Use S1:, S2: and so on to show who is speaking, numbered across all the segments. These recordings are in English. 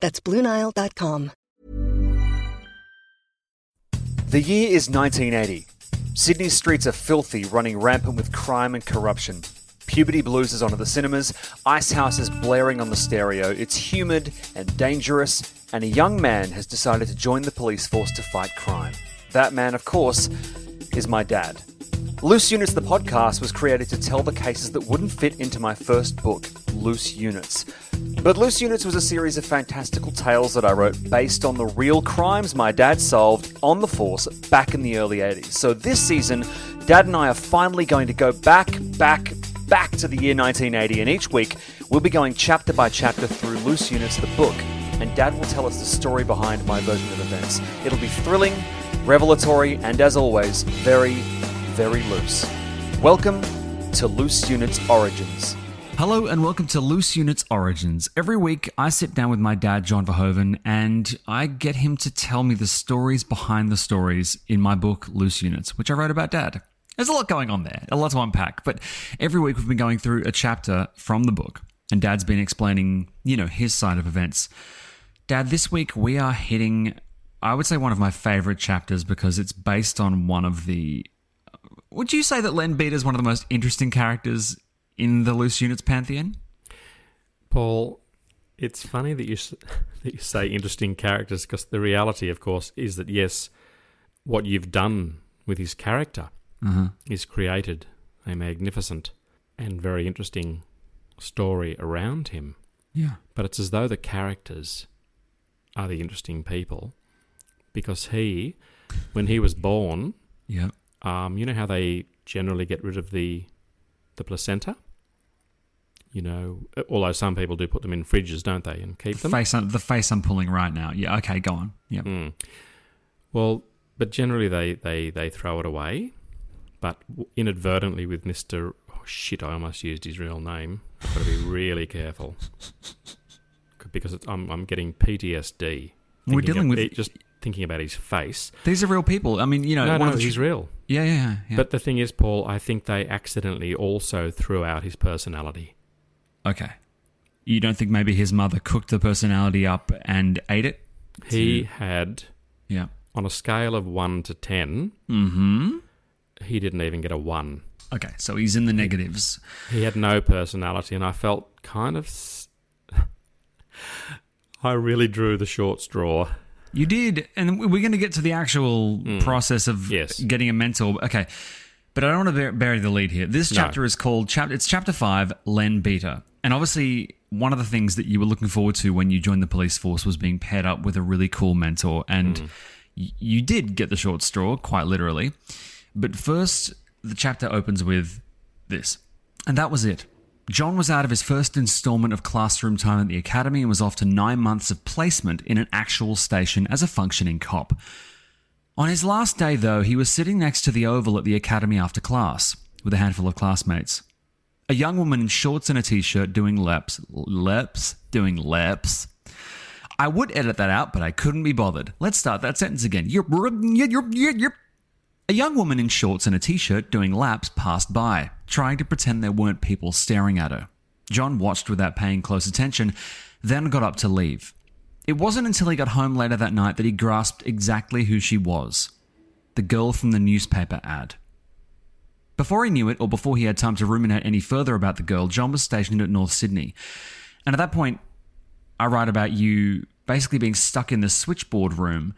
S1: That's BlueNile.com.
S2: The year is 1980. Sydney's streets are filthy, running rampant with crime and corruption. Puberty blues is onto the cinemas, Icehouse is blaring on the stereo, it's humid and dangerous, and a young man has decided to join the police force to fight crime. That man, of course, is my dad. Loose Units, the podcast, was created to tell the cases that wouldn't fit into my first book, Loose Units. But Loose Units was a series of fantastical tales that I wrote based on the real crimes my dad solved on the force back in the early 80s. So this season, Dad and I are finally going to go back, back, back to the year 1980, and each week we'll be going chapter by chapter through Loose Units, the book, and Dad will tell us the story behind my version of events. It'll be thrilling, revelatory, and as always, very, very loose. Welcome to Loose Units Origins.
S3: Hello and welcome to Loose Units Origins. Every week I sit down with my dad, John Verhoeven, and I get him to tell me the stories behind the stories in my book, Loose Units, which I wrote about dad. There's a lot going on there, a lot to unpack, but every week we've been going through a chapter from the book, and dad's been explaining, you know, his side of events. Dad, this week we are hitting, I would say, one of my favorite chapters because it's based on one of the. Would you say that Len Beater is one of the most interesting characters in the Loose Units pantheon?
S4: Paul, it's funny that you that you say interesting characters because the reality, of course, is that yes, what you've done with his character is created a magnificent and very interesting story around him.
S3: Yeah.
S4: But it's as though the characters are the interesting people because he, when he was born,
S3: Yeah.
S4: um, you know how they generally get rid of the the placenta. You know, although some people do put them in fridges, don't they, and keep
S3: The
S4: them.
S3: face, I'm, the face I'm pulling right now. Yeah. Okay. Go on. Yeah.
S4: Mm. Well, but generally they, they, they throw it away. But inadvertently with Mister, oh shit, I almost used his real name. I've got to be really careful because it's, I'm I'm getting PTSD.
S3: We're dealing with-
S4: just thinking about his face.
S3: These are real people. I mean, you know,
S4: no,
S3: one
S4: no, he's
S3: tr-
S4: real.
S3: Yeah, yeah. yeah.
S4: But the thing is, Paul, I think they accidentally also threw out his personality.
S3: Okay. You don't think maybe his mother cooked the personality up and ate it?
S4: He had,
S3: Yeah.
S4: on a scale of 1 to 10,
S3: Mm-hmm.
S4: he didn't even get a 1.
S3: Okay, so he's in the negatives.
S4: He had no personality, and I felt kind of. s- I really drew the short straw.
S3: You did, and we're going to get to the actual process of.
S4: Yes.
S3: getting a mentor. Okay, but I don't want to bur- bury the lead here. This
S4: No.
S3: chapter is called chapter. It's chapter five, Len Beater, and obviously one of the things that you were looking forward to when you joined the police force was being paired up with a really cool mentor, and
S4: Hmm.
S3: y- you did get the short straw, quite literally. But first, the chapter opens with this, and that was it. John was out of his first installment of classroom time at the academy and was off to nine months of placement in an actual station as a functioning cop. On his last day, though, he was sitting next to the Oval at the academy after class with a handful of classmates. A young woman in shorts and a t shirt doing laps. Laps? Doing laps. I would edit that out, but I couldn't be bothered. Let's start that sentence again. A young woman in shorts and a t shirt doing laps passed by, trying to pretend there weren't people staring at her. John watched without paying close attention, then got up to leave. It wasn't until he got home later that night that he grasped exactly who she was the girl from the newspaper ad. Before he knew it, or before he had time to ruminate any further about the girl, John was stationed at North Sydney. And at that point, I write about you basically being stuck in the switchboard room.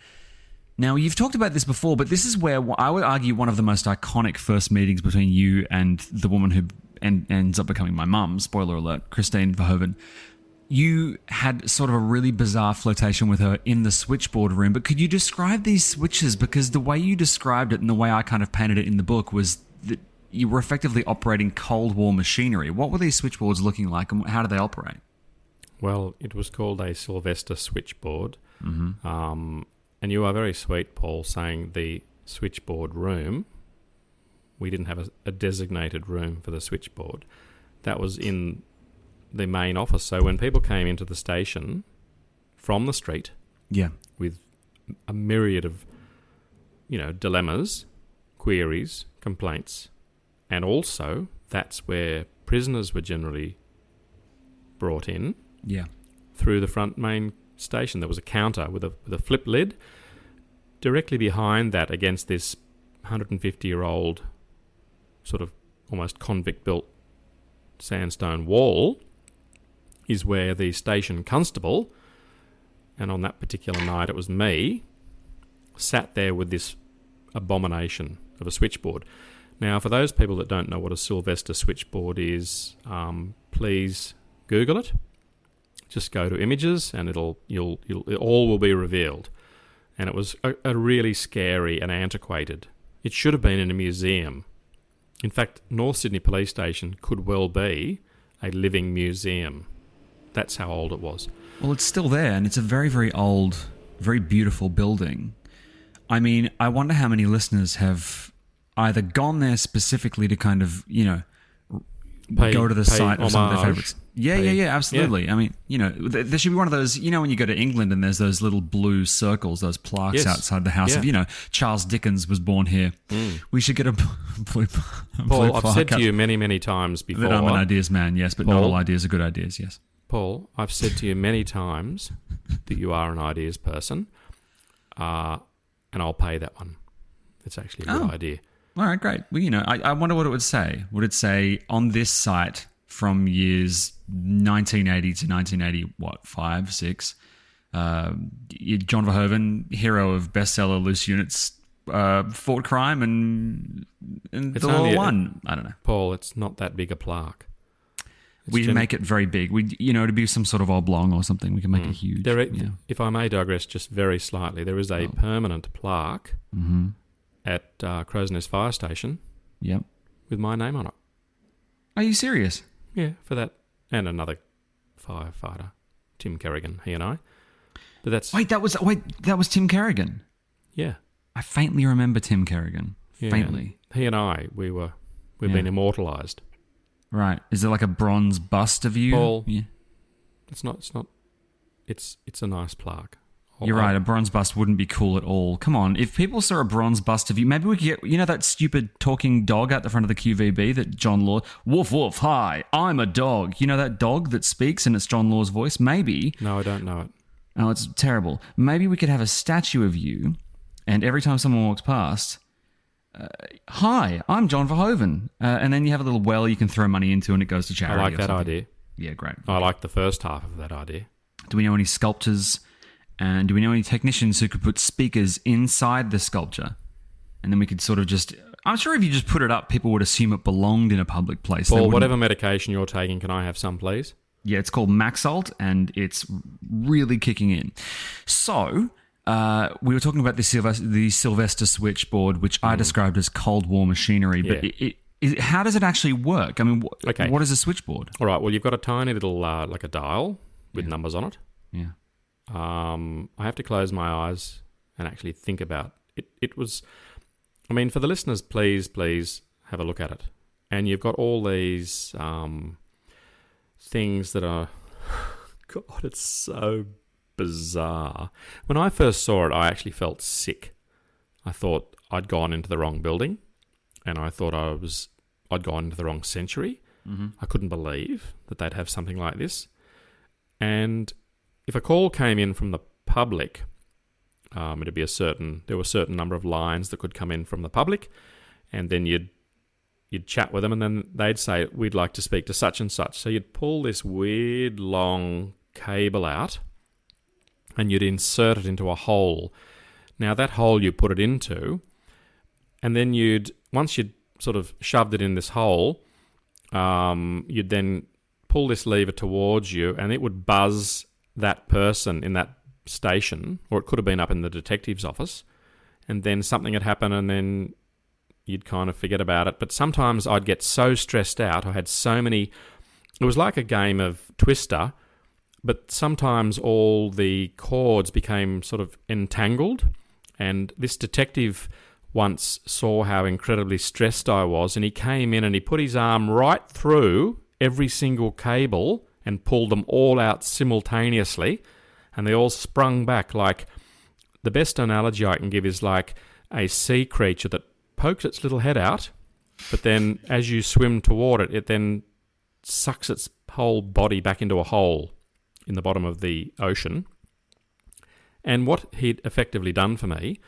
S3: Now, you've talked about this before, but this is where I would argue one of the most iconic first meetings between you and the woman who en- ends up becoming my mum. Spoiler alert, Christine Verhoeven. You had sort of a really bizarre flirtation with her in the switchboard room, but could you describe these switches? Because the way you described it and the way I kind of painted it in the book was that you were effectively operating Cold War machinery. What were these switchboards looking like and how do they operate?
S4: Well, it was called a Sylvester switchboard. Mm-hmm. Um, and you are very sweet, Paul, saying the switchboard room. We didn't have a, a designated room for the switchboard. That was in the main office. So when people came into the station from the street
S3: Yeah.
S4: with a myriad of, you know, dilemmas, queries, complaints, and also that's where prisoners were generally brought in
S3: Yeah.
S4: through the front main station. There was a counter with a with a flip lid. Directly behind that, against this 150 year old sort of almost convict built sandstone wall, is where the station constable, and on that particular night it was me, sat there with this abomination of a switchboard. Now, for those people that don't know what a Sylvester switchboard is, um, please Google it. Just go to images and it'll you'll you'll it all will be revealed. And it was a, a, really scary and antiquated. It should have been in a museum. In fact north sydney police station could well be a living museum that's how old it was
S3: Well, it's still there, and it's a very, very old, very beautiful building. I mean, I wonder how many listeners have either gone there specifically to kind of, you know,
S4: Pay-
S3: go to the site of some of their favorites. Yeah,
S4: Pay-
S3: yeah, yeah, absolutely. I mean, you know, th- there should be one of those, you know, when you go to England and there's those little blue circles, those plaques
S4: Yes.
S3: outside the house
S4: Yeah.
S3: of, you know, Charles Dickens was born here. Mm. We should get a blue, blue
S4: paul i've said to you many many times before
S3: that I'm an ideas man, yes, but not all ideas are good ideas, yes.
S4: Paul, I've said to you many times that you are an ideas person, uh, and I'll pay that one. It's actually a good
S3: Oh.
S4: idea.
S3: All right, great. Well, you know, I, I wonder what it would say. Would it say on this site from years 1980 to 1980, what, five, six? Uh, John Verhoeven, hero of bestseller Loose Units, uh, fought crime and, and
S4: It's
S3: the law won. I don't know.
S4: Paul, it's not that big a plaque.
S3: We
S4: gen-
S3: make it very big. We, you know, to be some sort of oblong or something. We can make it huge.
S4: There,
S3: yeah.
S4: If I may digress just very slightly, there is a
S3: Oh.
S4: permanent plaque
S3: Mm-hmm.
S4: at uh, Crow's Nest Fire Station
S3: Yep.
S4: with my name on it.
S3: Are you serious?
S4: Yeah, for that, and another firefighter, Tim Kerrigan, he and I. But that's
S3: Wait, that was wait, that was Tim Kerrigan.
S4: yeah,
S3: I faintly remember Tim Kerrigan.
S4: yeah.
S3: Faintly.
S4: He and I, we were, we've
S3: Yeah.
S4: been immortalised.
S3: Right. Is it like a bronze bust of you?
S4: Paul.
S3: Yeah.
S4: It's not. It's not. It's it's a nice plaque.
S3: Oh, You're
S4: I'll-
S3: right. A bronze bust wouldn't be cool at all. Come on. If people saw a bronze bust of you, maybe we could get, you know, that stupid talking dog out the front of the QVB that John Laws, woof, woof, hi, I'm a dog. You know that dog that speaks and it's John Laws' voice? Maybe.
S4: No, I don't know it.
S3: Oh, it's terrible. Maybe we could have a statue of you, and every time someone walks past, uh, hi, I'm John Verhoeven. Uh, and then you have a little well you can throw money into and it goes to charity.
S4: I
S3: like
S4: that
S3: something.
S4: idea.
S3: Yeah, great.
S4: I like the first half of that idea.
S3: Do we know any sculptors? And do we know any technicians who could put speakers inside the sculpture? And then we could sort of just. I'm sure if you just put it up, people would assume it belonged in a public place. They
S4: whatever medication you're taking, can I have some, please?
S3: Yeah, it's called Maxalt, and it's really kicking in. So, uh, we were talking about the Sylvester, the Sylvester switchboard, which I described as Cold War machinery. But
S4: Mm. Yeah.
S3: it, it, is, how does it actually work? I mean, wh-
S4: Okay.
S3: what is a switchboard?
S4: All right. Well, you've got a tiny little uh, like a dial with numbers on it.
S3: Yeah.
S4: Um, I have to close my eyes and actually think about it. It was, I mean, for the listeners, please, please have a look at it. And you've got all these um, things that are, God, it's so bizarre. When I first saw it, I actually felt sick. I thought I'd gone into the wrong building, and I thought I was I'd gone into the wrong century. I couldn't believe that they'd have something like this. And if a call came in from the public, um, it'd be a certain there were a certain number of lines that could come in from the public, and then you'd you'd chat with them, and then they'd say we'd like to speak to such and such. So you'd pull this weird long cable out, and you'd insert it into a hole. Now, that hole you put it into, and then you'd, once you'd sort of shoved it in this hole, um, you'd then pull this lever towards you, and it would buzz that person in that station, or it could have been up in the detective's office, and then something had happened, and then you'd kind of forget about it. But sometimes I'd get so stressed out, I had so many. It was like a game of Twister, but sometimes all the cords became sort of entangled. And this detective once saw how incredibly stressed I was, and he came in and he put his arm right through every single cable and pulled them all out simultaneously, and they all sprung back like the best analogy I can give is like a sea creature that pokes its little head out, but then as you swim toward it, it then sucks its whole body back into a hole in the bottom of the ocean. And what he'd effectively done for me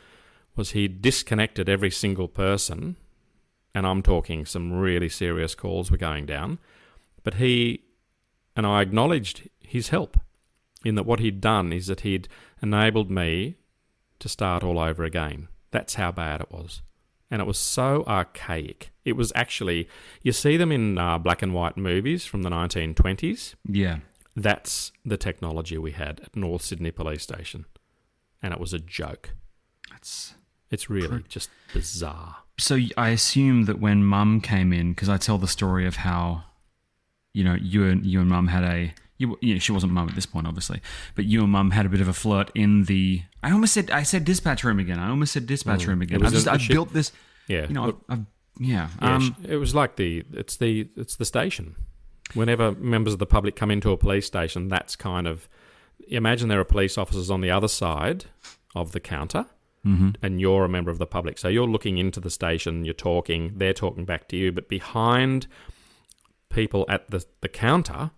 S4: was he disconnected every single person, and I'm talking some really serious calls were going down, but he and I acknowledged his help in that what he'd done is that he'd enabled me to start all over again. That's how bad it was. And it was so archaic. It was actually, you see them in uh, black and white movies from the 1920s.
S3: Yeah.
S4: That's the technology we had at North Sydney Police Station. And it was a joke.
S3: That's
S4: It's really just bizarre.
S3: so. I assume that when Mum came in, because I tell the story of how, you know, you and you and Mum had a. You, you know, she wasn't Mum at this point, obviously, but you and Mum had a bit of a flirt in the. I almost said I said dispatch room again. I almost said dispatch room again.
S4: Mm.
S3: I just I built this.
S4: Yeah.
S3: You know, I've, I've, yeah.
S4: Yeah,
S3: Um,
S4: it was like the it's the it's the station. Whenever members of the public come into a police station, that's kind of imagine there are police officers on the other side of the counter, and you're a member of the public. So you're looking into the station, you're talking, they're talking back to you, but behind people at the the counter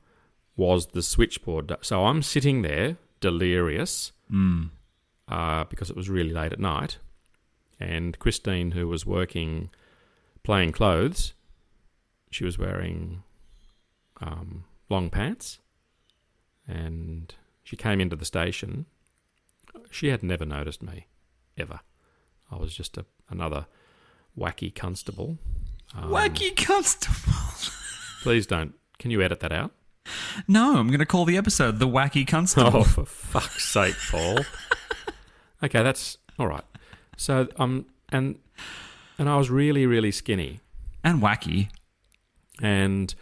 S4: was the switchboard. So I'm sitting there delirious uh, because it was really late at night, and Christine, who was working playing clothes. She was wearing um, long pants, and she came into the station. She had never noticed me, ever. I was just a, another wacky constable. Um,
S3: Wacky constable.
S4: Please don't. Can you edit that out?
S3: No, I'm going to call the episode the Wacky Constable.
S4: Oh, for fuck's sake, Paul. okay, that's all right. So um, and and I was really, really skinny.
S3: And wacky.
S4: And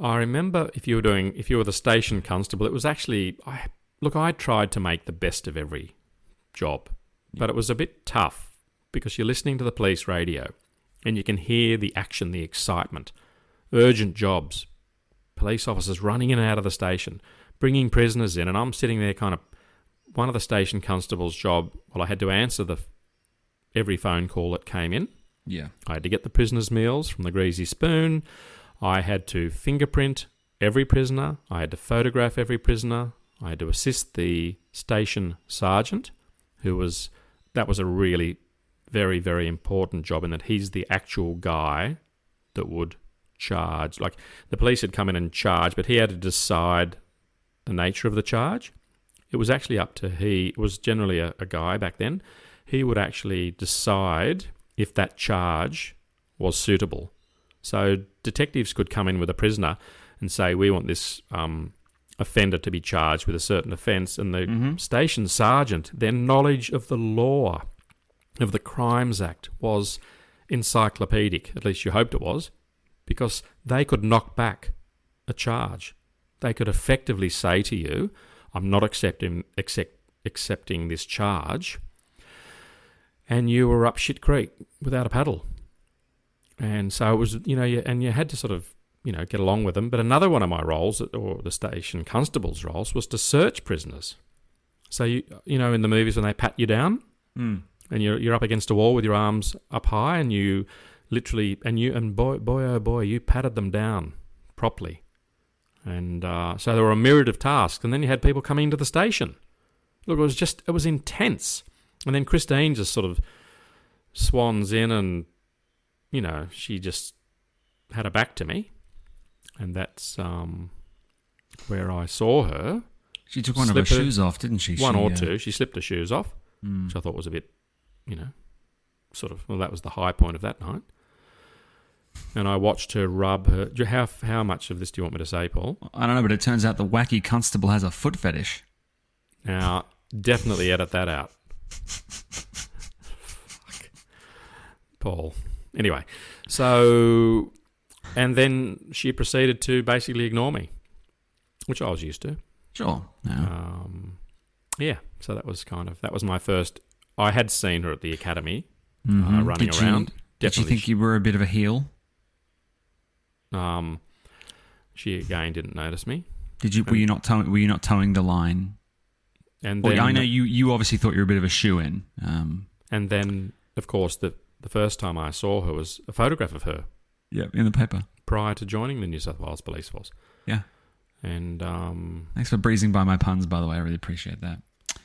S4: I remember if you were doing, if you were the station constable, it was actually, I look, I tried to make the best of every job, but it was a bit tough because you're listening to the police radio and you can hear the action, the excitement, urgent jobs, police officers running in and out of the station, bringing prisoners in, and I'm sitting there kind of one of the station constable's job. Well, I had to answer the every phone call that came in.
S3: Yeah.
S4: I had to get the prisoners' meals from the greasy spoon. I had to fingerprint every prisoner. I had to photograph every prisoner. I had to assist the station sergeant, who was that was a really very very important job in that he's the actual guy that would charge. Like the police had come in and charged, but he had to decide the nature of the charge. It was actually up to he. It was generally a, a guy back then. He would actually decide if that charge was suitable. So detectives could come in with a prisoner and say, "We want this um, offender to be charged with a certain offence," and the station sergeant, their knowledge of the law of the Crimes Act was encyclopedic. At least you hoped it was, because they could knock back a charge. They could effectively say to you, "I'm not accepting accept, accepting this charge." and you were up shit creek without a paddle. And so it was, you know, you, and you had to sort of, you know, get along with them. But another one of my roles, or the station constable's roles, was to search prisoners. So you, you know, in the movies when they pat you down, and you're you're up against a wall with your arms up high, and you literally, and you, and boy, boy, oh boy, you patted them down properly. And uh, so there were a myriad of tasks, and then you had people coming into the station. Look, it was just, it was intense. And then Christine just sort of swans in and, you know, she just had her back to me. And that's um, where I saw her.
S3: She took one of her
S4: Slipper-
S3: shoes off, didn't she?
S4: one
S3: She,
S4: or
S3: uh,
S4: two. She slipped her shoes off,
S3: mm.
S4: which I thought was a bit, you know, sort of. Well, that was the high point of that night. And I watched her rub her. How how much of this do you want me to say, Paul?
S3: I don't know, but it turns out the wacky constable has a foot fetish.
S4: Now, definitely edit that out. Fuck. Paul. Anyway, so and then she proceeded to basically ignore me, which I was used to.
S3: Sure. No.
S4: Um, yeah, so that was kind of that was my first. I had seen her at the academy
S3: Mhm.
S4: uh, running
S3: Did she-
S4: around.
S3: Did you think you were a bit of a heel?
S4: Um, she again didn't notice me,
S3: Did you? Were you not toeing? Were you not toeing the line?
S4: and
S3: Well, I know you. You obviously thought you were a bit of a shoe in. Um,
S4: and then of course the the first time I saw her was a photograph of her
S3: yeah, in the paper.
S4: prior to joining the New South Wales Police Force.
S3: Yeah.
S4: And um,
S3: Thanks for breezing by my puns, by the way. I really appreciate that.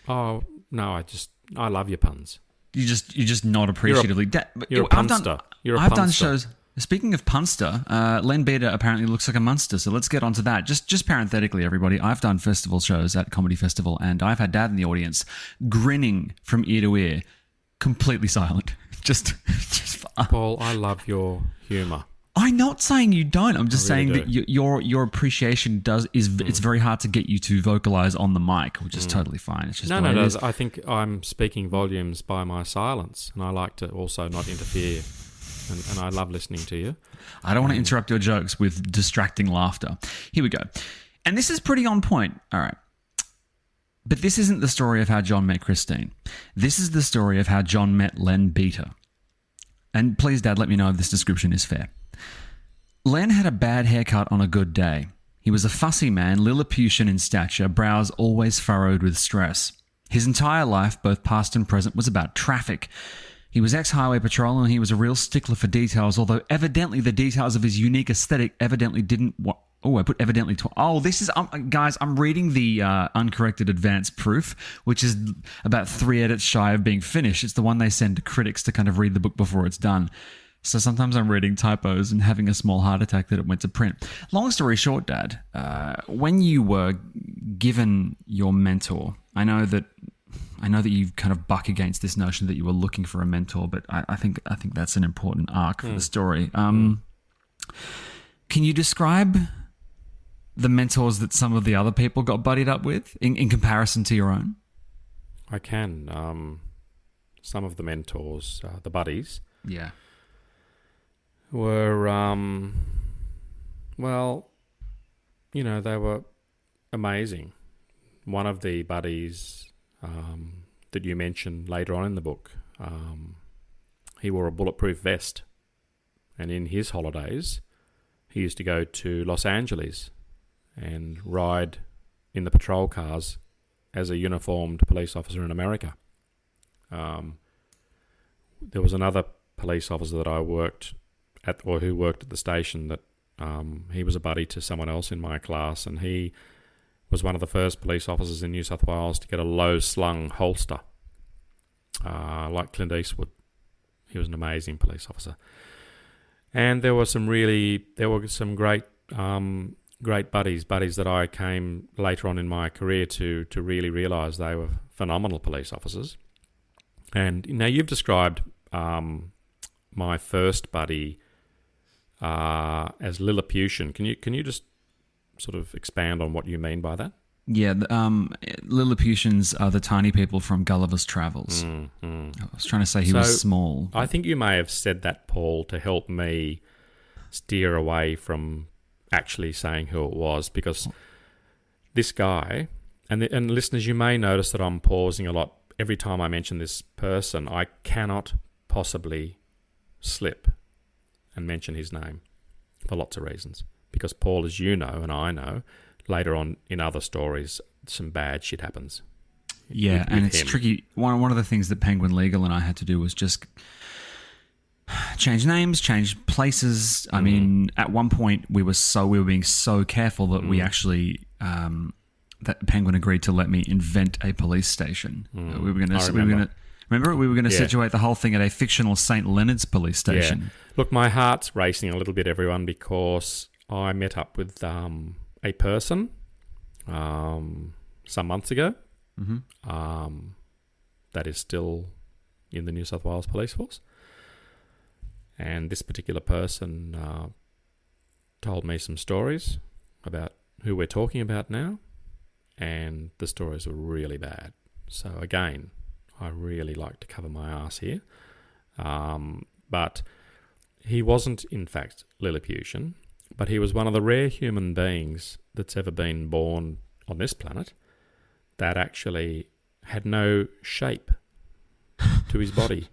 S4: oh no, I just I love your puns.
S3: You just you just not appreciatively. Da-
S4: You're a
S3: I've done-
S4: punster. You're a
S3: I've done shows. Speaking of punster, uh, Len Beater apparently looks like a monster. So let's get on to that. Just just parenthetically, everybody, I've done festival shows at Comedy Festival, and I've had Dad in the audience grinning from ear to ear, completely silent. Just, just. For,
S4: Paul, I love your humour.
S3: I'm not saying you don't. I'm just
S4: really
S3: saying that
S4: do.
S3: you, your your appreciation does is it's mm. very hard to get you to vocalize on the mic, which is mm. totally fine. It's just
S4: No, no,
S3: way
S4: no.
S3: it is.
S4: I think I'm speaking volumes by my silence, and I like to also not interfere. And, and I love listening to you.
S3: I don't want to interrupt your jokes with distracting laughter. Here we go. And this is pretty on point. All right. But this isn't the story of how John met Christine. This is the story of how John met Len Beater. And please, Dad, let me know if this description is fair. Len had a bad haircut on a good day. He was a fussy man, Lilliputian in stature, brows always furrowed with stress. His entire life, both past and present, was about traffic. He was ex highway patrol and he was a real stickler for details, although evidently the details of his unique aesthetic evidently didn't. Oh, I put evidently to. Oh, this is. Um, guys, I'm reading the uh, uncorrected advanced proof, which is about three edits shy of being finished. It's the one they send to critics to kind of read the book before it's done. So sometimes I'm reading typos and having a small heart attack that it went to print. Long story short, Dad, uh, when you were given your mentor, I know that I know that you kind of buck against this notion that you were looking for a mentor, but I, I think I think that's an important arc for the story. Um, Can you describe the mentors that some of the other people got buddied up with in, in comparison to your own?
S4: I can. Um, some of the mentors, uh, the buddies,
S3: Yeah.
S4: were, um, well, you know, they were amazing. One of the buddies um, that you mentioned later on in the book, um, he wore a bulletproof vest. And in his holidays, he used to go to Los Angeles and ride in the patrol cars as a uniformed police officer in America. Um, there was another police officer that I worked at, or who worked at the station, that um, he was a buddy to someone else in my class, and he was one of the first police officers in New South Wales to get a low slung holster, uh, like Clint Eastwood. He was an amazing police officer, and there were some really, there were some great, um, great buddies, buddies that I came later on in my career to to really realise they were phenomenal police officers. And now you've described um, my first buddy uh, as Lilliputian. Can you can you just sort of expand on what you mean by that?
S3: Yeah, the, um, Lilliputians are the tiny people from Gulliver's Travels.
S4: Mm, mm.
S3: I was trying to say he
S4: So-
S3: was small.
S4: I think you may have said that, Paul, to help me steer away from actually saying who it was, because this guy, and the, and listeners, you may notice that I'm pausing a lot every time I mention this person. I cannot possibly slip and mention his name for lots of reasons. Because Paul, as you know, and I know, later on in other stories, some bad shit happens.
S3: Yeah,
S4: with-
S3: and
S4: with
S3: it's
S4: him.
S3: tricky. One one of the things that Penguin Legal and I had to do was just change names, change places. I
S4: Mm.
S3: mean, at one point we were so we were being so careful that
S4: Mm.
S3: we actually um, that Penguin agreed to let me invent a police station.
S4: Mm.
S3: We were going to we were
S4: remember.
S3: going to remember we were going to
S4: Yeah.
S3: situate the whole thing at a fictional St Leonards police station.
S4: Yeah. Look, my heart's racing a little bit, everyone, because I met up with um, a person. Um, some months ago. Mm-hmm. Um, that is still in the New South Wales Police Force. And this particular person uh, told me some stories about who we're talking about now, and the stories were really bad. So, again, I really like to cover my ass here. Um, but he wasn't, in fact, Lilliputian, but he was one of the rare human beings that's ever been born on this planet that actually had no shape to his body.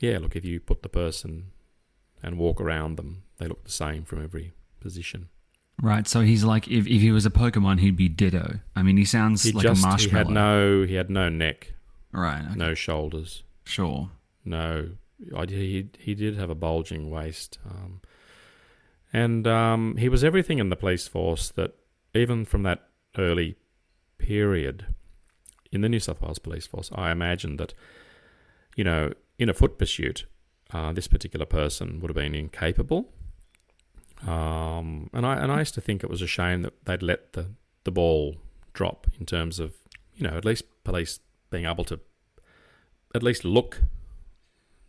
S4: yeah, look, if you put the person and walk around them, they look the same from every position.
S3: Right, so he's like if, if he was a Pokemon, he'd be Ditto. I mean, he sounds
S4: He
S3: like
S4: just
S3: a marshmallow.
S4: he had no he had no neck,
S3: right, okay.
S4: no shoulders,
S3: sure.
S4: no. I, he he did have a bulging waist, um, and um, he was everything in the police force that even from that early period in the New South Wales Police Force, I imagine that you know in a foot pursuit, uh, this particular person would have been incapable. Um, and I and I used to think it was a shame that they'd let the, the ball drop in terms of you know at least police being able to at least look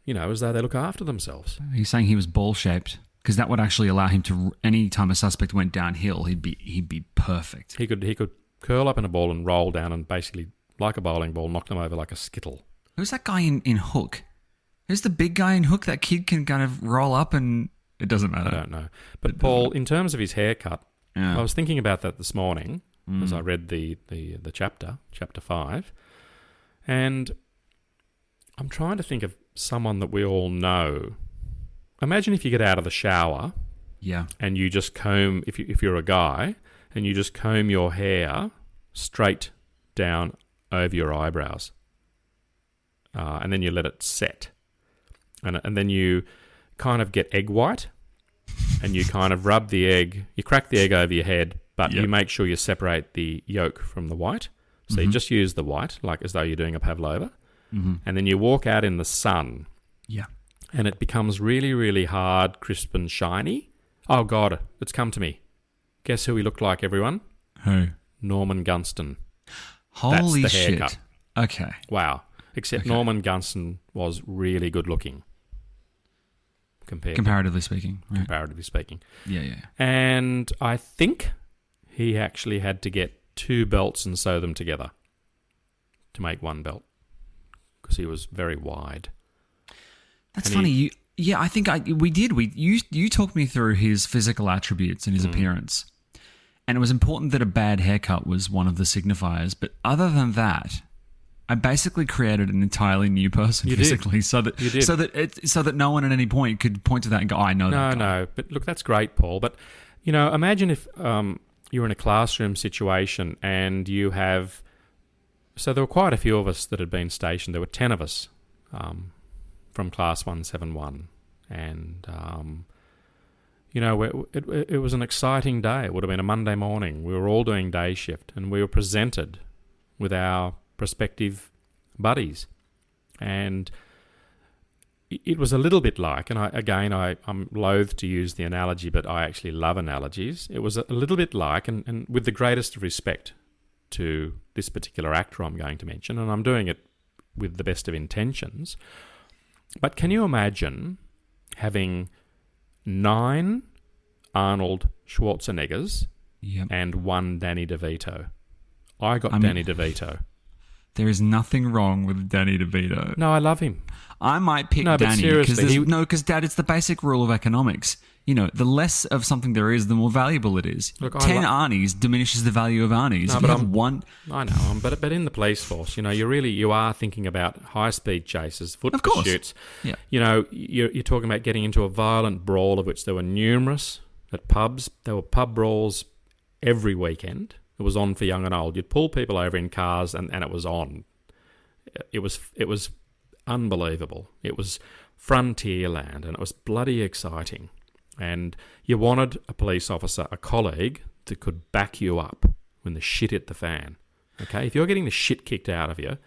S4: you know as though they look after themselves.
S3: He's saying he was ball shaped because that would actually allow him to. Any time a suspect went downhill, he'd be he'd be perfect.
S4: He could he could curl up in a ball and roll down and basically like a bowling ball knock them over like a skittle.
S3: Who's that guy in, in Hook? Who's the big guy in Hook? That kid can kind of roll up and it doesn't matter.
S4: I don't know. But Paul, in terms of his haircut,
S3: Yeah.
S4: I was thinking about that this morning as I read the, the, the chapter, chapter five, and I'm trying to think of someone that we all know. Imagine if you get out of the shower
S3: Yeah.
S4: and you just comb, if, you, if you're a guy, and you just comb your hair straight down over your eyebrows. Uh, and then you let it set. And, and then you kind of get egg white and you kind of rub the egg, you crack the egg over your head, but you make sure you separate the yolk from the white. So you mm-hmm. just use the white, like as though you're doing a pavlova. Mm-hmm. And then you walk out in the sun
S3: Yeah.
S4: and it becomes really, really hard, crisp, and shiny. Oh, God, it's come to me. Guess who he looked like, everyone?
S3: Who?
S4: Norman Gunston.
S3: Holy
S4: the
S3: shit.
S4: haircut.
S3: Okay.
S4: Wow. Except
S3: Okay.
S4: Norman Gunston was really good looking. Compared
S3: Comparatively speaking. Right.
S4: comparatively speaking.
S3: Yeah, yeah.
S4: And I think he actually had to get two belts and sew them together to make one belt because he was very wide.
S3: That's
S4: And
S3: funny.
S4: he-
S3: You Yeah, I think I we did. We you you talked me through his physical attributes and his
S4: Mm.
S3: appearance, and it was important that a bad haircut was one of the signifiers. But other than that, I basically created an entirely new person
S4: You did.
S3: physically, so that
S4: You did.
S3: so that it, so that no one at any point could point to that and go, "I know
S4: No, no. But look, that's great, Paul. But you know, imagine if um, you're in a classroom situation and you have. So there were quite a few of us that had been stationed. There were ten of us um, from Class One Seven One, and um, you know, it, it, it was an exciting day. It would have been a Monday morning. We were all doing day shift, and we were presented with our prospective buddies, and it- was a little bit like, and I, again, I, I'm loath to use the analogy, but I actually love analogies. It was a, a little bit like, and, and with the greatest respect to this particular actor I'm going to mention, and I'm doing it with the best of intentions. But can you imagine having nine Arnold Schwarzeneggers
S3: Yep.
S4: and one Danny DeVito? I got
S3: I mean-
S4: Danny DeVito.
S3: There is nothing wrong with Danny DeVito.
S4: No, I love him.
S3: I might pick
S4: No, but
S3: Danny because
S4: seriously, he-
S3: no, because Dad, it's the basic rule of economics. You know, the less of something there is, the more valuable it is.
S4: Look, I
S3: Ten Arnies diminishes the value of Arnies.
S4: No,
S3: if
S4: but
S3: you have
S4: I'm-
S3: one,
S4: I know, um, but but in the police force, you know, you really you are thinking about high speed chases, foot
S3: Of course.
S4: pursuits.
S3: Yeah.
S4: You know, you're, you're talking about getting into a violent brawl of which there were numerous at pubs. There were pub brawls every weekend. It was on for young and old. You'd pull people over in cars, and, and it was on. It was it was unbelievable. It was frontier land, and it was bloody exciting. And you wanted a police officer, a colleague, that could back you up when the shit hit the fan. Okay, if you're getting the shit kicked out of you,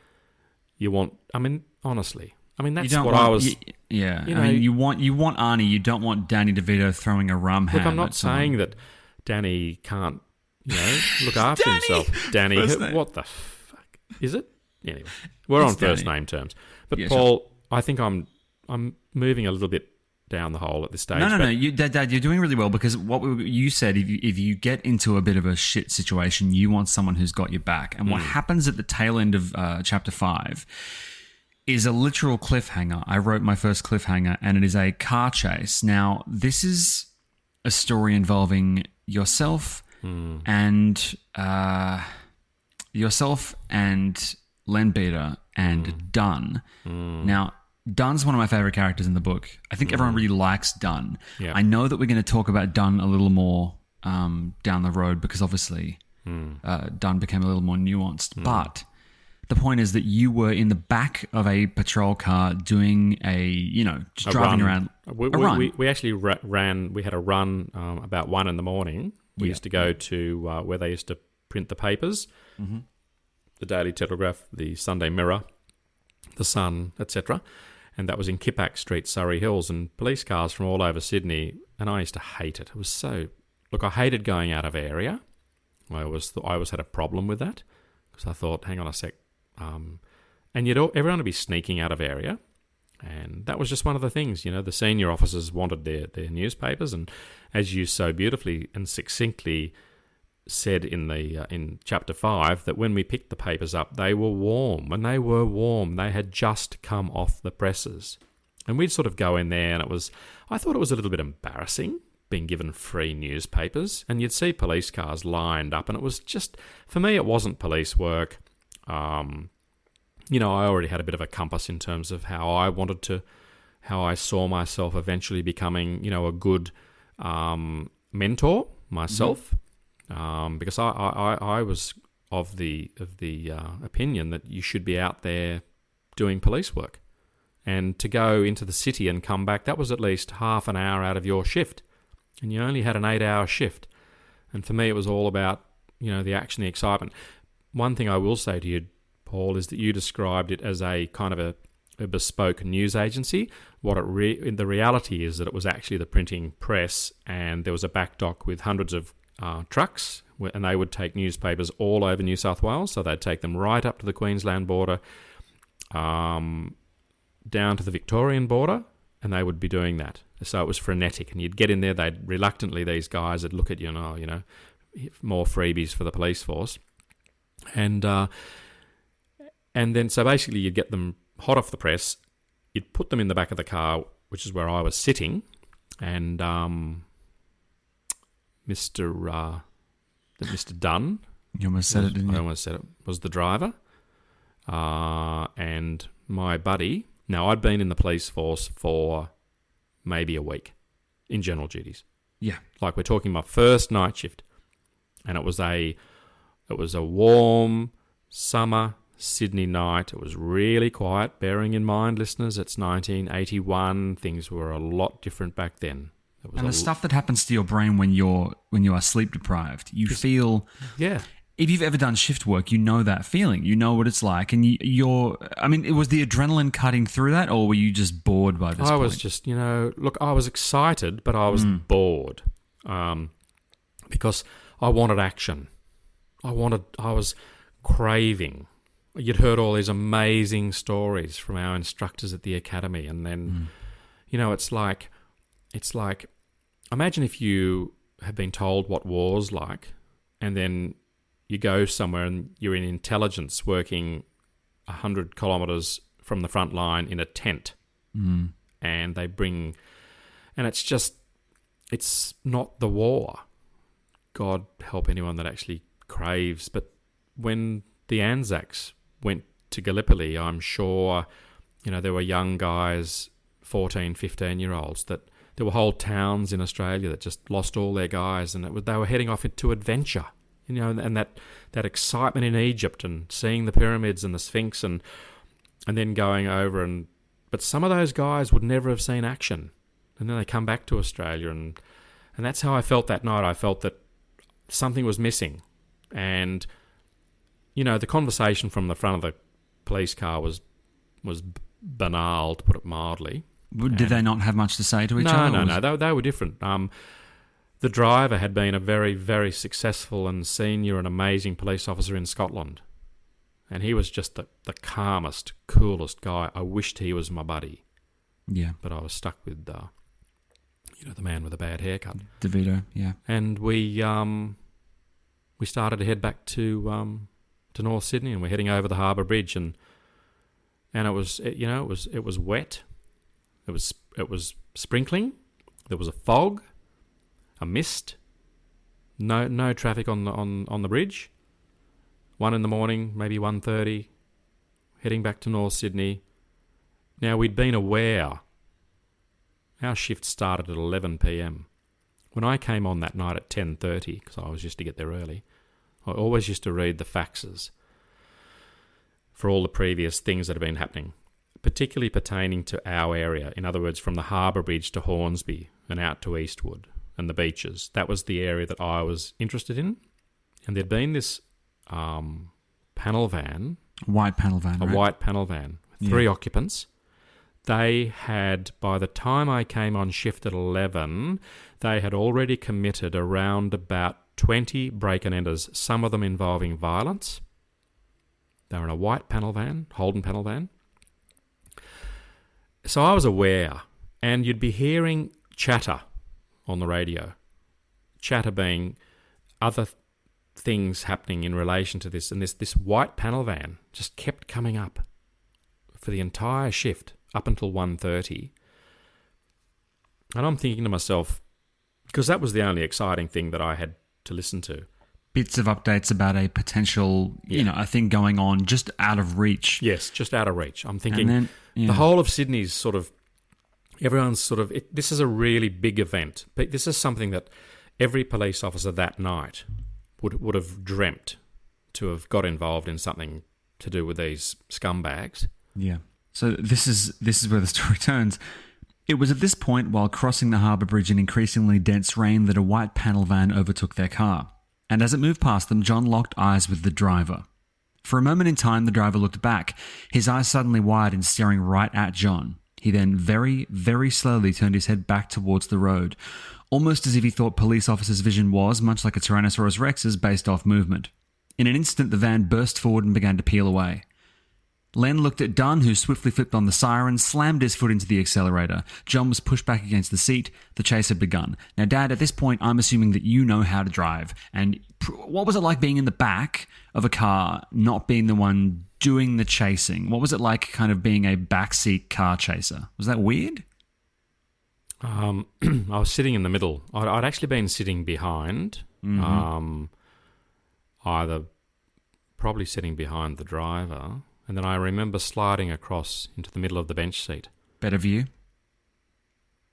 S4: you want. I mean, honestly, I mean
S3: you
S4: that's what
S3: want,
S4: I was.
S3: y- yeah,
S4: you
S3: I mean, you want you want Arnie. You don't want Danny DeVito throwing a rum
S4: Look, I'm not saying that Danny can't, you know, look after
S3: Danny!
S4: himself. Danny,
S3: First
S4: what the fuck is it? Anyway, we're
S3: It's
S4: on first
S3: Danny.
S4: name terms. But
S3: Yeah,
S4: Paul, I think I'm I'm moving a little bit down the hole at this stage.
S3: No, no, no. You, Dad, Dad, you're doing really well because what we, you said, if you, if you get into a bit of a shit situation, you want someone who's got your back. And what
S4: Hmm.
S3: happens at the tail end of uh, chapter five is a literal cliffhanger. I wrote my first cliffhanger, and it is a car chase. Now, this is a story involving yourself
S4: Hmm.
S3: and uh, yourself and Len Beater and
S4: Hmm.
S3: Dunn. Now, Dunn's one of my favorite characters in the book. I think everyone really likes Dunn.
S4: Yeah.
S3: I know that we're going to talk about Dunn a little more um, down the road because obviously
S4: Hmm.
S3: uh, Dunn became a little more nuanced. But the point is that you were in the back of a patrol car doing a, you know, just
S4: a
S3: driving
S4: run.
S3: around.
S4: We,
S3: a
S4: we,
S3: run.
S4: We, we actually ra- ran. We had a run um, about one in the morning. We
S3: Yeah.
S4: used to go to uh, where they used to print the papers,
S3: Mm-hmm.
S4: the Daily Telegraph, the Sunday Mirror, the Sun, etc. And that was in Kippax Street, Surry Hills, and police cars from all over Sydney. And I used to hate it. It was so look. I hated going out of area. I always th- I always had a problem with that because I thought, hang on a sec, um, and you'd all, everyone would be sneaking out of area. And that was just one of the things, you know, the senior officers wanted their, their newspapers, and as you so beautifully and succinctly said in the uh, in chapter five, that when we picked the papers up, they were warm. When they were warm, they had just come off the presses, and we'd sort of go in there, and it was, I thought it was a little bit embarrassing being given free newspapers, and you'd see police cars lined up, and it was just, for me, it wasn't police work. Um, you know, I already had a bit of a compass in terms of how I wanted to, how I saw myself eventually becoming, you know, a good um, mentor myself, um, because I, I, I- I was of the of the uh, opinion that you should be out there doing police work, and to go into the city and come back, that was at least half an hour out of your shift, and you only had an eight-hour shift, and for me, it was all about you know the action, the excitement. One thing I will say to you, Paul, is that you described it as a kind of a, a bespoke news agency. What it re- the reality is that it was actually the printing press, and there was a back dock with hundreds of uh, trucks, and they would take newspapers all over New South Wales. So they'd take them right up to the Queensland border, um, down to the Victorian border, and they would be doing that. So it was frenetic, and you'd get in there. They'd reluctantly these guys would look at you and oh, you know, more freebies for the police force, and uh, and then so basically you'd get them hot off the press. You'd put them in the back of the car which is where I was sitting, and um, Mister uh, Mister Dunn.
S3: You almost said
S4: was,
S3: it, didn't
S4: I almost said it. Was the driver, uh, and my buddy. Now I'd been in the police force for maybe a week in general duties.
S3: Yeah.
S4: Like we're talking my first night shift, and it was a it was a warm summer Sydney night. It was really quiet. Bearing in mind, listeners, it's 1981. Things were a lot different back then. Was
S3: And the stuff that happens to your brain when you're when you are sleep deprived, you feel.
S4: yeah.
S3: If you've ever done shift work, you know that feeling. You know what it's like, and you, you're. I mean, it was the adrenaline cutting through that, or were you just bored by this?
S4: I
S3: point?
S4: was just, you know, look, I was excited, but I was
S3: Hmm.
S4: bored um, because I wanted action. I wanted, I was craving. You'd heard all these amazing stories from our instructors at the academy, and then,
S3: Hmm.
S4: you know, it's like, it's like, imagine if you have been told what war's like, and then you go somewhere and you're in intelligence working a hundred kilometers from the front line in a tent
S3: Mm.
S4: and they bring and it's just it's not the war god help anyone that actually craves but when the anzacs went to gallipoli i'm sure you know there were young guys 14 15 year olds that there were whole towns in australia that just lost all their guys and was, they were heading off into adventure you know and that that excitement in egypt and seeing the pyramids and the sphinx and and then going over and but some of those guys would never have seen action. And then they come back to australia and and that's how i felt that night. I felt that something was missing. And you know the conversation from the front of the police car was was banal to put it mildly
S3: Did they not have much to say to each
S4: no,
S3: other?
S4: no,
S3: or
S4: no. They, they were different. Um, the driver had been a very, very successful and senior and amazing police officer in Scotland. And he was just the, the calmest, coolest guy. I wished he was my buddy,
S3: Yeah,
S4: but I was stuck with, uh, you know, the man with a bad haircut.
S3: DeVito. Yeah.
S4: And we um, we started to head back to um, to North Sydney, and we're heading over the Harbour Bridge, and and it was it, you know it was it was wet, it was it was sprinkling, there was a fog, a mist, no no traffic on the on, on the bridge. One in the morning, maybe one thirty, heading back to North Sydney. Now we'd been aware. Our shift started at eleven p.m. When I came on that night at 10.30, because I was used to get there early, I always used to read the faxes for all the previous things that have been happening, particularly pertaining to our area. In other words, from the Harbour Bridge to Hornsby and out to Eastwood and the beaches. That was the area that I was interested in. And there'd been this um, panel van
S3: White panel van.
S4: a
S3: right?
S4: white panel van three occupants. They had, by the time I came on shift at 11, they had already committed around about 20 break and enters, some of them involving violence. They were in a white panel van, Holden panel van. So I was aware, and you'd be hearing chatter on the radio. Chatter being other th- things happening in relation to this, and this this white panel van just kept coming up for the entire shift up until 1.30. And I'm thinking to myself, because that was the only exciting thing that I had to listen to.
S3: Bits of updates about a potential,
S4: Yeah.
S3: you know, a thing going on just out of reach.
S4: Yes, just out of reach. I'm thinking
S3: then, yeah.
S4: the whole of Sydney's sort of everyone's sort of it, this is a really big event. But this is something that every police officer that night would would have dreamt to have got involved in something to do with these scumbags.
S3: Yeah. So this is this is where the story turns. It was at this point, while crossing the harbour bridge in increasingly dense rain, that a white panel van overtook their car. And as it moved past them, John locked eyes with the driver. For a moment in time, the driver looked back, his eyes suddenly wide and staring right at John. He then very, very slowly turned his head back towards the road, almost as if he thought police officer's vision was, much like a Tyrannosaurus Rex's, based off movement. In an instant, the van burst forward and began to peel away. Len looked at Dunn, who swiftly flipped on the siren, slammed his foot into the accelerator. John was pushed back against the seat. The chase had begun. Now, Dad, at this point, I'm assuming that you know how to drive. And pr- what was it like being in the back of a car, not being the one doing the chasing? What was it like kind of being a backseat car chaser? Was that weird?
S4: Um, I was sitting in the middle. I'd, I'd actually been sitting behind, um, either probably sitting behind the driver, and then I remember sliding across into the middle of the bench seat.
S3: Better view.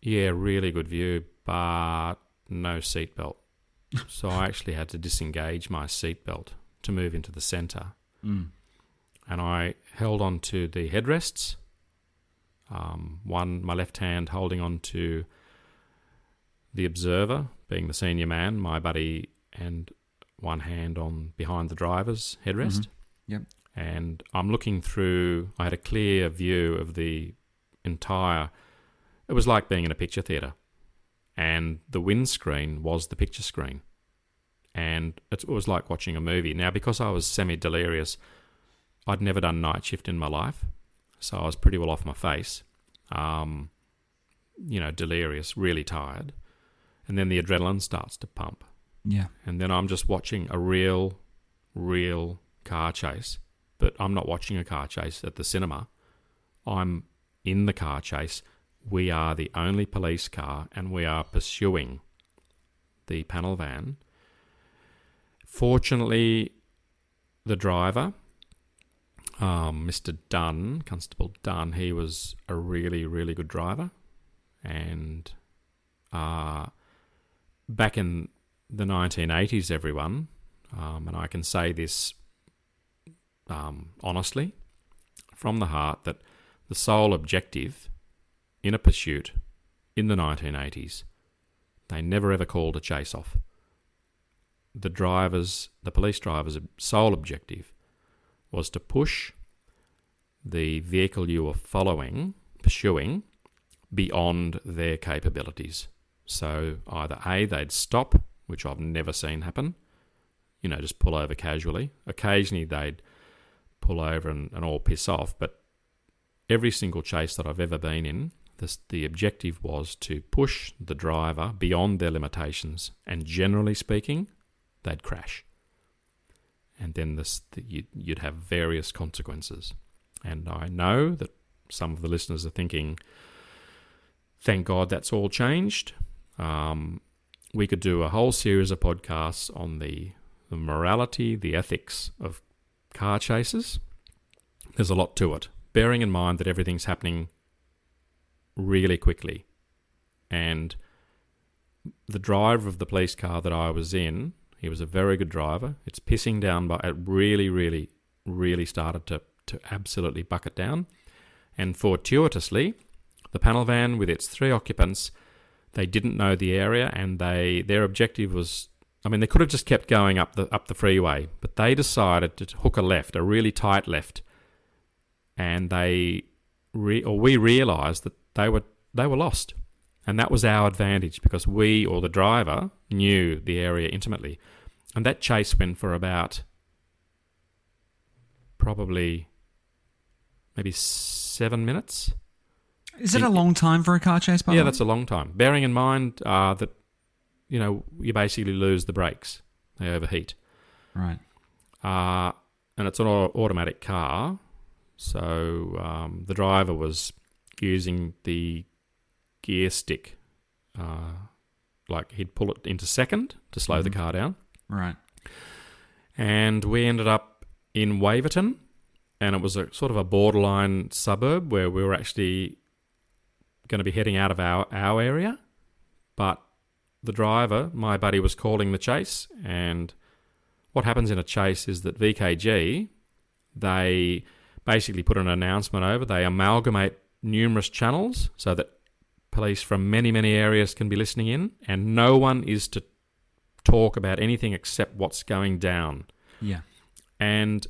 S4: Yeah, really good view, but no seatbelt. so I actually had to disengage my seatbelt to move into the centre.
S3: Mm.
S4: And I held on to the headrests. Um, one, my left hand holding on to the observer, being the senior man, my buddy, and one hand on behind the driver's headrest.
S3: Yep.
S4: And I'm looking through, I had a clear view of the entire, it was like being in a picture theatre. And the windscreen was the picture screen. And it was like watching a movie. Now, because I was semi delirious, I'd never done night shift in my life. So I was pretty well off my face. Um, you know, delirious, really tired. And then the adrenaline starts to pump
S3: Yeah.
S4: and then I'm just watching a real, real car chase. But I'm not watching a car chase at the cinema. I'm in the car chase. We are the only police car, and we are pursuing the panel van. Fortunately, the driver, um, Mr. Dunn, Constable Dunn, he was a really, really good driver. And uh, back in the 1980s, everyone, um, and I can say this um, honestly, from the heart, that the sole objective in a pursuit in the 1980s, they never ever called a chase off. The drivers, the police drivers' sole objective was to push the vehicle you were following, pursuing, beyond their capabilities. So either A, they'd stop, which I've never seen happen, you know, just pull over casually. Occasionally they'd pull over and, and all piss off, but every single chase that I've ever been in, this, the objective was to push the driver beyond their limitations, and generally speaking, they'd crash. And then this, the, you'd, have various consequences. And I know that some of the listeners are thinking, thank God that's all changed. Um, we could do a whole series of podcasts on the, the morality, the ethics of car chases. There's a lot to it, bearing in mind that everything's happening really quickly. And the driver of the police car that I was in, he was a very good driver. It's pissing down, but it really, really, really started to, to absolutely bucket down. And fortuitously, the panel van with its three occupants, they didn't know the area, and they their objective was. I mean, they could have just kept going up the up the freeway, but they decided to hook a left, a really tight left, and they, re, or we realised that they were they were lost, and that was our advantage because we or the driver knew the area intimately, and that chase went for about probably maybe seven minutes.
S3: Is it a long time for a car chase? By
S4: Yeah, that's a long time. Bearing in mind uh, that you know you basically lose the brakes; they overheat,
S3: right.
S4: uh, and it's an automatic car. So um, the driver was using the gear stick, uh, like he'd pull it into second to slow the
S3: Mhm.
S4: car down,
S3: Right.
S4: and we ended up in Waverton, and it was a sort of a borderline suburb where we were actually going to be heading out of our, our area, but the driver, my buddy, was calling the chase, and what happens in a chase is that VKG, they basically put an announcement over. They amalgamate numerous channels so that police from many, many areas can be listening in, and no one is to talk about anything except what's going down.
S3: Yeah.
S4: And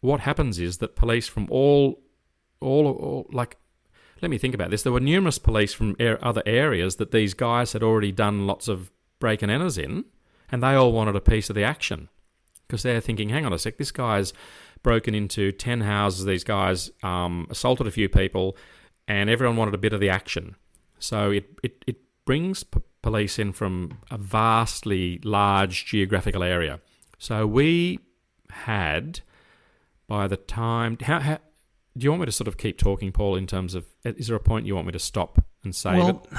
S4: what happens is that police from all, all, all like, let me think about this. There were numerous police from other areas that these guys had already done lots of break and enters in, and they all wanted a piece of the action because they're thinking, hang on a sec, this guy's broken into 10 houses, these guys um, assaulted a few people, and everyone wanted a bit of the action. So it, it, it brings p- police in from a vastly large geographical area. So we had, by the time, how, how do you want me to sort of keep talking, Paul? In terms of, is there a point you want me to stop and say?
S3: Well,
S4: it?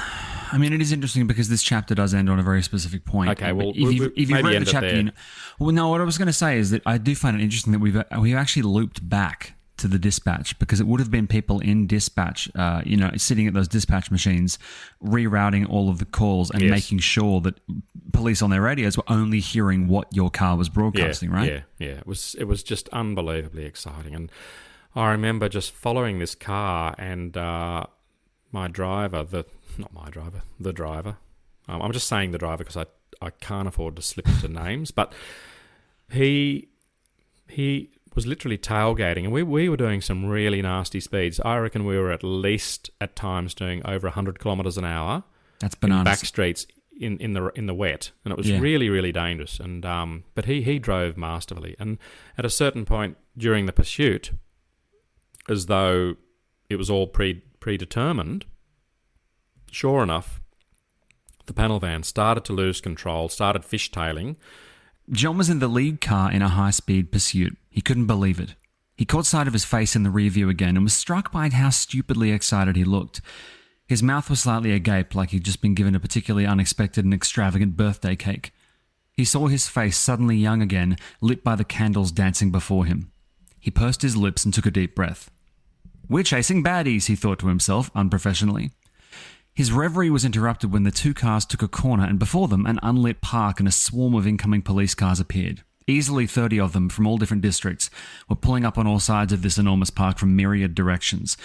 S3: I mean, it is interesting because this chapter does end on a very specific point.
S4: Okay, well,
S3: if you
S4: we- we-
S3: if you
S4: maybe
S3: read the chapter, you know, well, no. What I was going to say is that I do find it interesting that we've we've actually looped back to the dispatch because it would have been people in dispatch, uh, you know, sitting at those dispatch machines, rerouting all of the calls and
S4: Yes.
S3: making sure that police on their radios were only hearing what your car was broadcasting.
S4: yeah,
S3: right?
S4: Yeah, yeah. It was it was just unbelievably exciting, and I remember just following this car and uh, my driver, the not my driver, the driver. Um, I'm just saying the driver because I I can't afford to slip into names, but he he was literally tailgating, and we we were doing some really nasty speeds. I reckon we were at least at times doing over 100 kilometers an hour
S3: That's
S4: in
S3: bananas.
S4: back streets in, in the in the wet, and it was
S3: Yeah.
S4: really really dangerous. And um, but he he drove masterfully, and at a certain point during the pursuit, as though it was all pre predetermined. Sure enough, the panel van started to lose control, started fishtailing.
S3: John was in the lead car in a high speed pursuit. He couldn't believe it. He caught sight of his face in the rear view again and was struck by how stupidly excited he looked. His mouth was slightly agape, like he'd just been given a particularly unexpected and extravagant birthday cake. He saw his face suddenly young again, lit by the candles dancing before him. He pursed his lips and took a deep breath. We're chasing baddies, he thought to himself, unprofessionally. His reverie was interrupted when the two cars took a corner and before them an unlit park and a swarm of incoming police cars appeared. Easily 30 of them from all different districts were pulling up on all sides of this enormous park from myriad directions.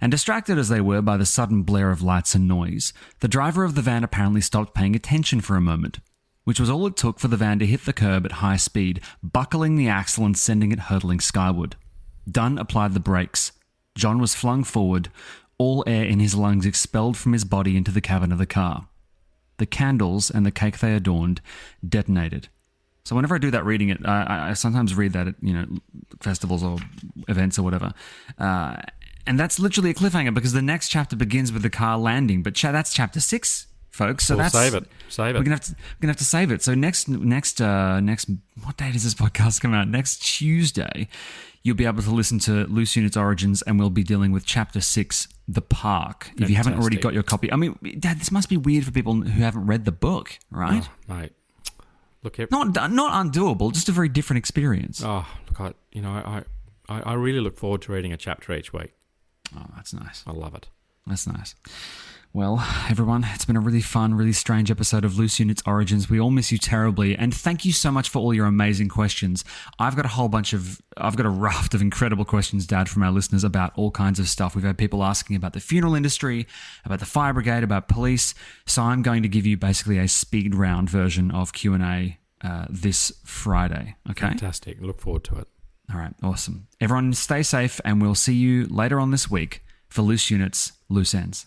S3: And distracted as they were by the sudden blare of lights and noise, the driver of the van apparently stopped paying attention for a moment, which was all it took for the van to hit the curb at high speed, buckling the axle and sending it hurtling skyward. Dunn applied the brakes. John was flung forward, all air in his lungs expelled from his body into the cabin of the car. The candles and the cake they adorned detonated. So whenever I do that reading it, I, I- sometimes read that at you know festivals or events or whatever, uh, and that's literally a cliffhanger because the next chapter begins with the car landing. But cha- that's chapter six, folks. So
S4: We'll
S3: that's
S4: save it. Save it.
S3: We're gonna have to we're gonna have to save it. So next next uh, next what day does this podcast come out? Next Tuesday, you'll be able to listen to Loose Units Origins, and we'll be dealing with chapter six, the park. If you haven't already got your copy, I mean, Dad, this must be weird for people who haven't read the book, right?
S4: Oh, mate, look, ev-
S3: Not not undoable, just a very different experience.
S4: oh, look, I, you know, I, I, I really look forward to reading a chapter each week.
S3: Oh, that's nice.
S4: I love it.
S3: That's nice. Well, everyone, it's been a really fun, really strange episode of Loose Units Origins. We all miss you terribly, and thank you so much for all your amazing questions. I've got a whole bunch of, I've got a raft of incredible questions, Dad, from our listeners about all kinds of stuff. We've had people asking about the funeral industry, about the fire brigade, about police. So I'm going to give you basically a speed round version of Q and A uh, this Friday. Okay.
S4: Fantastic. Look forward to it.
S3: All right. Awesome. Everyone, stay safe, and we'll see you later on this week for Loose Units, Loose Ends.